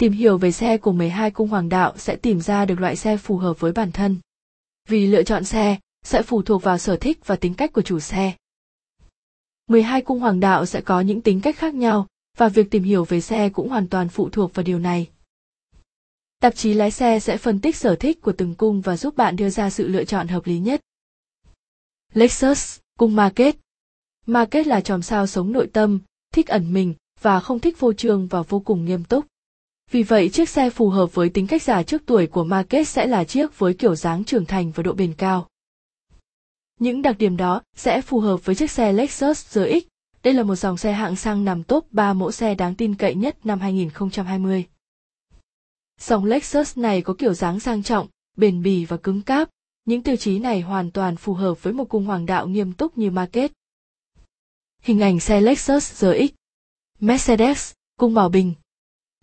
Tìm hiểu về xe của 12 cung hoàng đạo sẽ tìm ra được loại xe phù hợp với bản thân. Vì lựa chọn xe sẽ phụ thuộc vào sở thích và tính cách của chủ xe. 12 cung hoàng đạo sẽ có những tính cách khác nhau và việc tìm hiểu về xe cũng hoàn toàn phụ thuộc vào điều này. Tạp chí lái xe sẽ phân tích sở thích của từng cung và giúp bạn đưa ra sự lựa chọn hợp lý nhất. Lexus, cung Market. Market là chòm sao sống nội tâm, thích ẩn mình và không thích vô trương và vô cùng nghiêm túc. Vì vậy chiếc xe phù hợp với tính cách già trước tuổi của Marquez sẽ là chiếc với kiểu dáng trưởng thành và độ bền cao. Những đặc điểm đó sẽ phù hợp với chiếc xe Lexus RX. Đây là một dòng xe hạng sang nằm top 3 mẫu xe đáng tin cậy nhất năm 2020. Dòng Lexus này có kiểu dáng sang trọng, bền bỉ và cứng cáp. Những tiêu chí này hoàn toàn phù hợp với một cung hoàng đạo nghiêm túc như Marquez. Hình ảnh xe Lexus RX Mercedes, cung Bảo Bình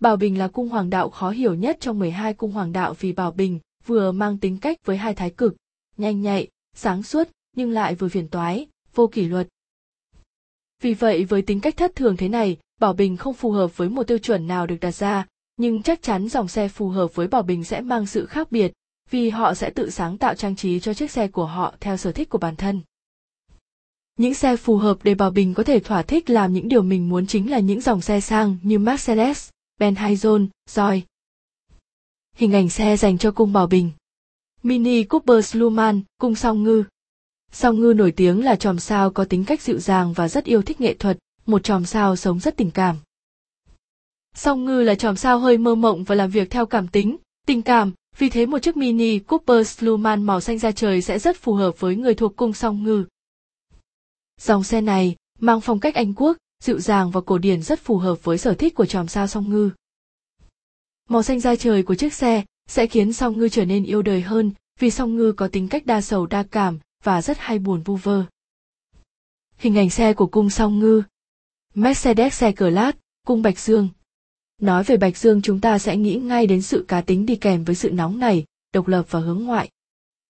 Bảo Bình là cung hoàng đạo khó hiểu nhất trong 12 cung hoàng đạo vì Bảo Bình vừa mang tính cách với hai thái cực, nhanh nhạy, sáng suốt nhưng lại vừa phiền toái, vô kỷ luật. Vì vậy với tính cách thất thường thế này, Bảo Bình không phù hợp với một tiêu chuẩn nào được đặt ra, nhưng chắc chắn dòng xe phù hợp với Bảo Bình sẽ mang sự khác biệt, vì họ sẽ tự sáng tạo trang trí cho chiếc xe của họ theo sở thích của bản thân. Những xe phù hợp để Bảo Bình có thể thỏa thích làm những điều mình muốn chính là những dòng xe sang như Mercedes, Ben Hayzon, Joy. Hình ảnh xe dành cho cung Bảo Bình. Mini Cooper Sluman, cung song ngư. Song ngư nổi tiếng là chòm sao có tính cách dịu dàng và rất yêu thích nghệ thuật, một chòm sao sống rất tình cảm. Song ngư là chòm sao hơi mơ mộng và làm việc theo cảm tính, tình cảm, vì thế một chiếc Mini Cooper Sluman màu xanh da trời sẽ rất phù hợp với người thuộc cung song ngư. Dòng xe này mang phong cách Anh Quốc, dịu dàng và cổ điển rất phù hợp với sở thích của chòm sao song ngư. Màu xanh da trời của chiếc xe sẽ khiến song ngư trở nên yêu đời hơn vì song ngư có tính cách đa sầu đa cảm và rất hay buồn vu vơ. Hình ảnh xe của cung song ngư Mercedes xe cờ lát, cung Bạch Dương. Nói về Bạch Dương chúng ta sẽ nghĩ ngay đến sự cá tính đi kèm với sự nóng này, độc lập và hướng ngoại.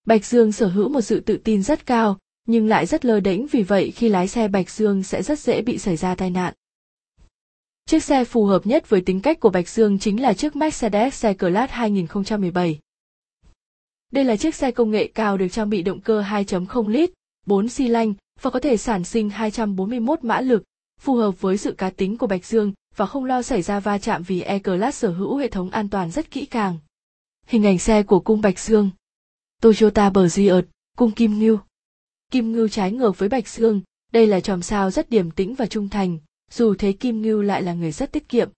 Bạch Dương sở hữu một sự tự tin rất cao, nhưng lại rất lơ đễnh vì vậy khi lái xe Bạch Dương sẽ rất dễ bị xảy ra tai nạn. Chiếc xe phù hợp nhất với tính cách của Bạch Dương chính là chiếc Mercedes C-Class 2017. Đây là chiếc xe công nghệ cao được trang bị động cơ 2.0 lít, 4 xi lanh và có thể sản sinh 241 mã lực, phù hợp với sự cá tính của Bạch Dương và không lo xảy ra va chạm vì E-Class sở hữu hệ thống an toàn rất kỹ càng. Hình ảnh xe của cung Bạch Dương Toyota Berziot, cung Kim Ngưu Kim Ngưu trái ngược với Bạch Dương, đây là chòm sao rất điềm tĩnh và trung thành, dù thế Kim Ngưu lại là người rất tiết kiệm.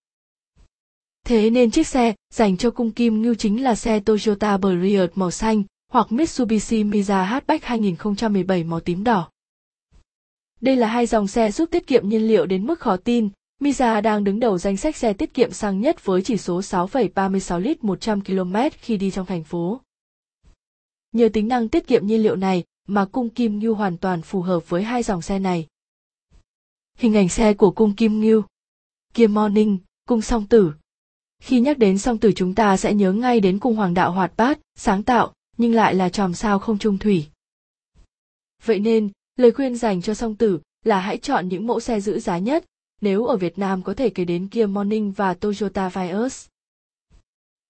Thế nên chiếc xe dành cho cung Kim Ngưu chính là xe Toyota Berriot màu xanh hoặc Mitsubishi Miza Hatchback 2017 màu tím đỏ. Đây là hai dòng xe giúp tiết kiệm nhiên liệu đến mức khó tin. Miza đang đứng đầu danh sách xe tiết kiệm xăng nhất với chỉ số 6,36 lít 100 km khi đi trong thành phố. Nhờ tính năng tiết kiệm nhiên liệu này mà cung Kim Ngưu hoàn toàn phù hợp với hai dòng xe này. Hình ảnh xe của cung Kim Ngưu. Kia Morning, cung song tử. Khi nhắc đến song tử chúng ta sẽ nhớ ngay đến cung hoàng đạo hoạt bát, sáng tạo, nhưng lại là tròm sao không trung thủy. Vậy nên, lời khuyên dành cho song tử là hãy chọn những mẫu xe giữ giá nhất, nếu ở Việt Nam có thể kể đến Kia Morning và Toyota Vios.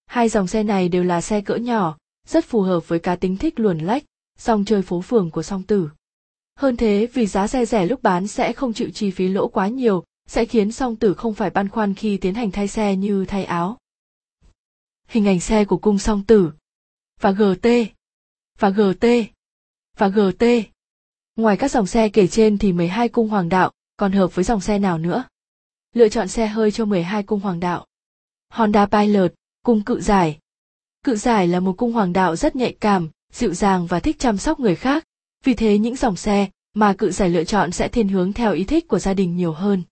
Hai dòng xe này đều là xe cỡ nhỏ, rất phù hợp với cá tính thích luồn lách, song chơi phố phường của song tử. Hơn thế vì giá xe rẻ lúc bán sẽ không chịu chi phí lỗ quá nhiều, sẽ khiến song tử không phải băn khoăn khi tiến hành thay xe như thay áo. Hình ảnh xe của cung song tử và GT và GT và GT. Ngoài các dòng xe kể trên thì 12 cung hoàng đạo còn hợp với dòng xe nào nữa? Lựa chọn xe hơi cho 12 cung hoàng đạo. Honda Pilot, cung cự giải. Cự giải là một cung hoàng đạo rất nhạy cảm, dịu dàng và thích chăm sóc người khác, vì thế những dòng xe mà cự giải lựa chọn sẽ thiên hướng theo ý thích của gia đình nhiều hơn.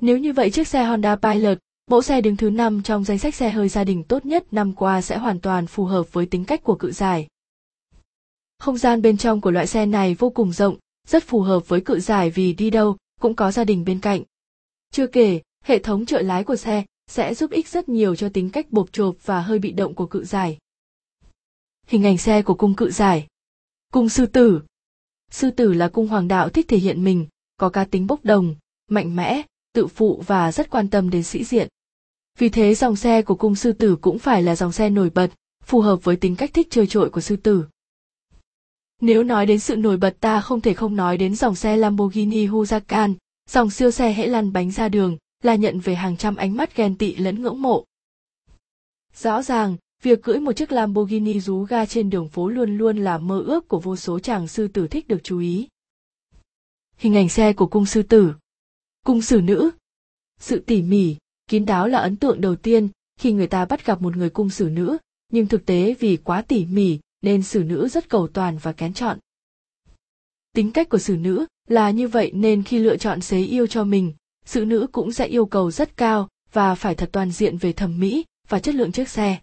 Nếu như vậy chiếc xe Honda Pilot, mẫu xe đứng thứ năm trong danh sách xe hơi gia đình tốt nhất năm qua sẽ hoàn toàn phù hợp với tính cách của cự giải. Không gian bên trong của loại xe này vô cùng rộng, rất phù hợp với cự giải vì đi đâu cũng có gia đình bên cạnh. Chưa kể, hệ thống trợ lái của xe sẽ giúp ích rất nhiều cho tính cách bộp chộp và hơi bị động của cự giải hình ảnh xe của cung cự giải. Cung sư tử. Sư tử là cung hoàng đạo thích thể hiện mình, có cá tính bốc đồng, mạnh mẽ, tự phụ và rất quan tâm đến sĩ diện. Vì thế dòng xe của cung sư tử cũng phải là dòng xe nổi bật, phù hợp với tính cách thích chơi trội của sư tử. Nếu nói đến sự nổi bật ta không thể không nói đến dòng xe Lamborghini Huracan, dòng siêu xe hễ lăn bánh ra đường, là nhận về hàng trăm ánh mắt ghen tị lẫn ngưỡng mộ. Rõ ràng, việc cưỡi một chiếc Lamborghini rú ga trên đường phố luôn luôn là mơ ước của vô số chàng sư tử thích được chú ý. Hình ảnh xe của cung sư tử Cung sử nữ Sự tỉ mỉ, kín đáo là ấn tượng đầu tiên khi người ta bắt gặp một người cung sử nữ, nhưng thực tế vì quá tỉ mỉ nên sử nữ rất cầu toàn và kén chọn. Tính cách của sử nữ là như vậy nên khi lựa chọn xế yêu cho mình, sử nữ cũng sẽ yêu cầu rất cao và phải thật toàn diện về thẩm mỹ và chất lượng chiếc xe.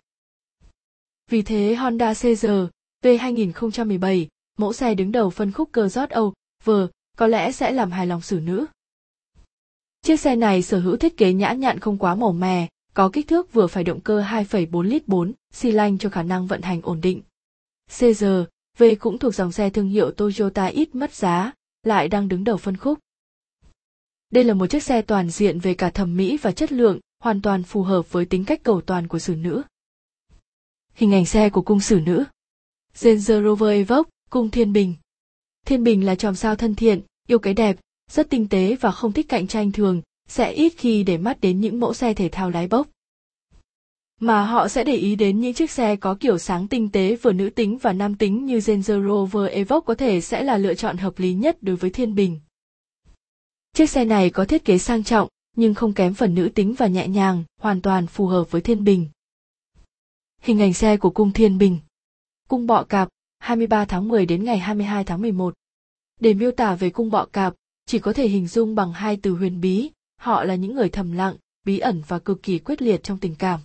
Vì thế Honda CR V2017, mẫu xe đứng đầu phân khúc cơ rót Âu, vừa, có lẽ sẽ làm hài lòng xử nữ. Chiếc xe này sở hữu thiết kế nhã nhặn không quá màu mè, có kích thước vừa phải động cơ 2,4 lít 4, xi lanh cho khả năng vận hành ổn định. CR, V cũng thuộc dòng xe thương hiệu Toyota ít mất giá, lại đang đứng đầu phân khúc. Đây là một chiếc xe toàn diện về cả thẩm mỹ và chất lượng, hoàn toàn phù hợp với tính cách cầu toàn của xử nữ. Hình ảnh xe của cung xử nữ. Range Rover Evoque, cung Thiên Bình. Thiên Bình là chòm sao thân thiện, yêu cái đẹp, rất tinh tế và không thích cạnh tranh thường, sẽ ít khi để mắt đến những mẫu xe thể thao lái bốc. Mà họ sẽ để ý đến những chiếc xe có kiểu sáng tinh tế vừa nữ tính và nam tính như Range Rover Evoque có thể sẽ là lựa chọn hợp lý nhất đối với Thiên Bình. Chiếc xe này có thiết kế sang trọng, nhưng không kém phần nữ tính và nhẹ nhàng, hoàn toàn phù hợp với Thiên Bình. Hình ảnh xe của cung Thiên Bình. Cung bọ cạp, 23 tháng 10 đến ngày 22 tháng 11. Để miêu tả về cung bọ cạp, chỉ có thể hình dung bằng hai từ huyền bí, họ là những người thầm lặng, bí ẩn và cực kỳ quyết liệt trong tình cảm.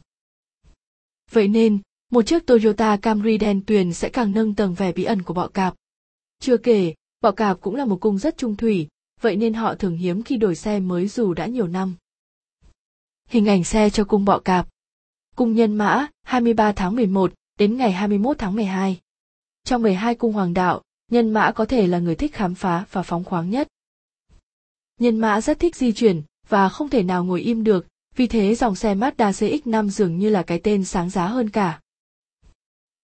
Vậy nên, một chiếc Toyota Camry đen tuyền sẽ càng nâng tầng vẻ bí ẩn của bọ cạp. Chưa kể, bọ cạp cũng là một cung rất trung thủy, vậy nên họ thường hiếm khi đổi xe mới dù đã nhiều năm. Hình ảnh xe cho cung bọ cạp. Cung nhân mã, 23 tháng 11 đến ngày 21 tháng 12. Trong 12 cung hoàng đạo, nhân mã có thể là người thích khám phá và phóng khoáng nhất. Nhân mã rất thích di chuyển và không thể nào ngồi im được, vì thế dòng xe Mazda CX-5 dường như là cái tên sáng giá hơn cả.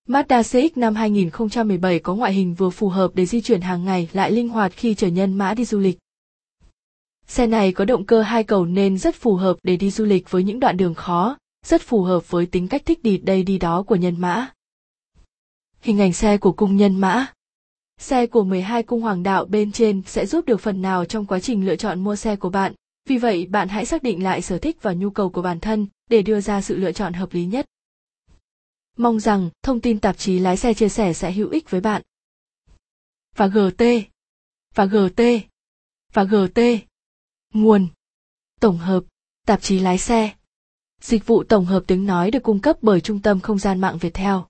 Mazda CX-5 2017 có ngoại hình vừa phù hợp để di chuyển hàng ngày lại linh hoạt khi chở nhân mã đi du lịch. Xe này có động cơ hai cầu nên rất phù hợp để đi du lịch với những đoạn đường khó, rất phù hợp với tính cách thích đi đây đi đó của nhân mã. Hình ảnh xe của cung nhân mã. Xe của 12 cung hoàng đạo bên trên sẽ giúp được phần nào trong quá trình lựa chọn mua xe của bạn, vì vậy bạn hãy xác định lại sở thích và nhu cầu của bản thân để đưa ra sự lựa chọn hợp lý nhất. Mong rằng thông tin tạp chí lái xe chia sẻ sẽ hữu ích với bạn. Và GT Và GT Và GT Nguồn. Tổng hợp. Tạp chí lái xe. Dịch vụ tổng hợp tiếng nói được cung cấp bởi Trung tâm Không gian mạng Việt Theo.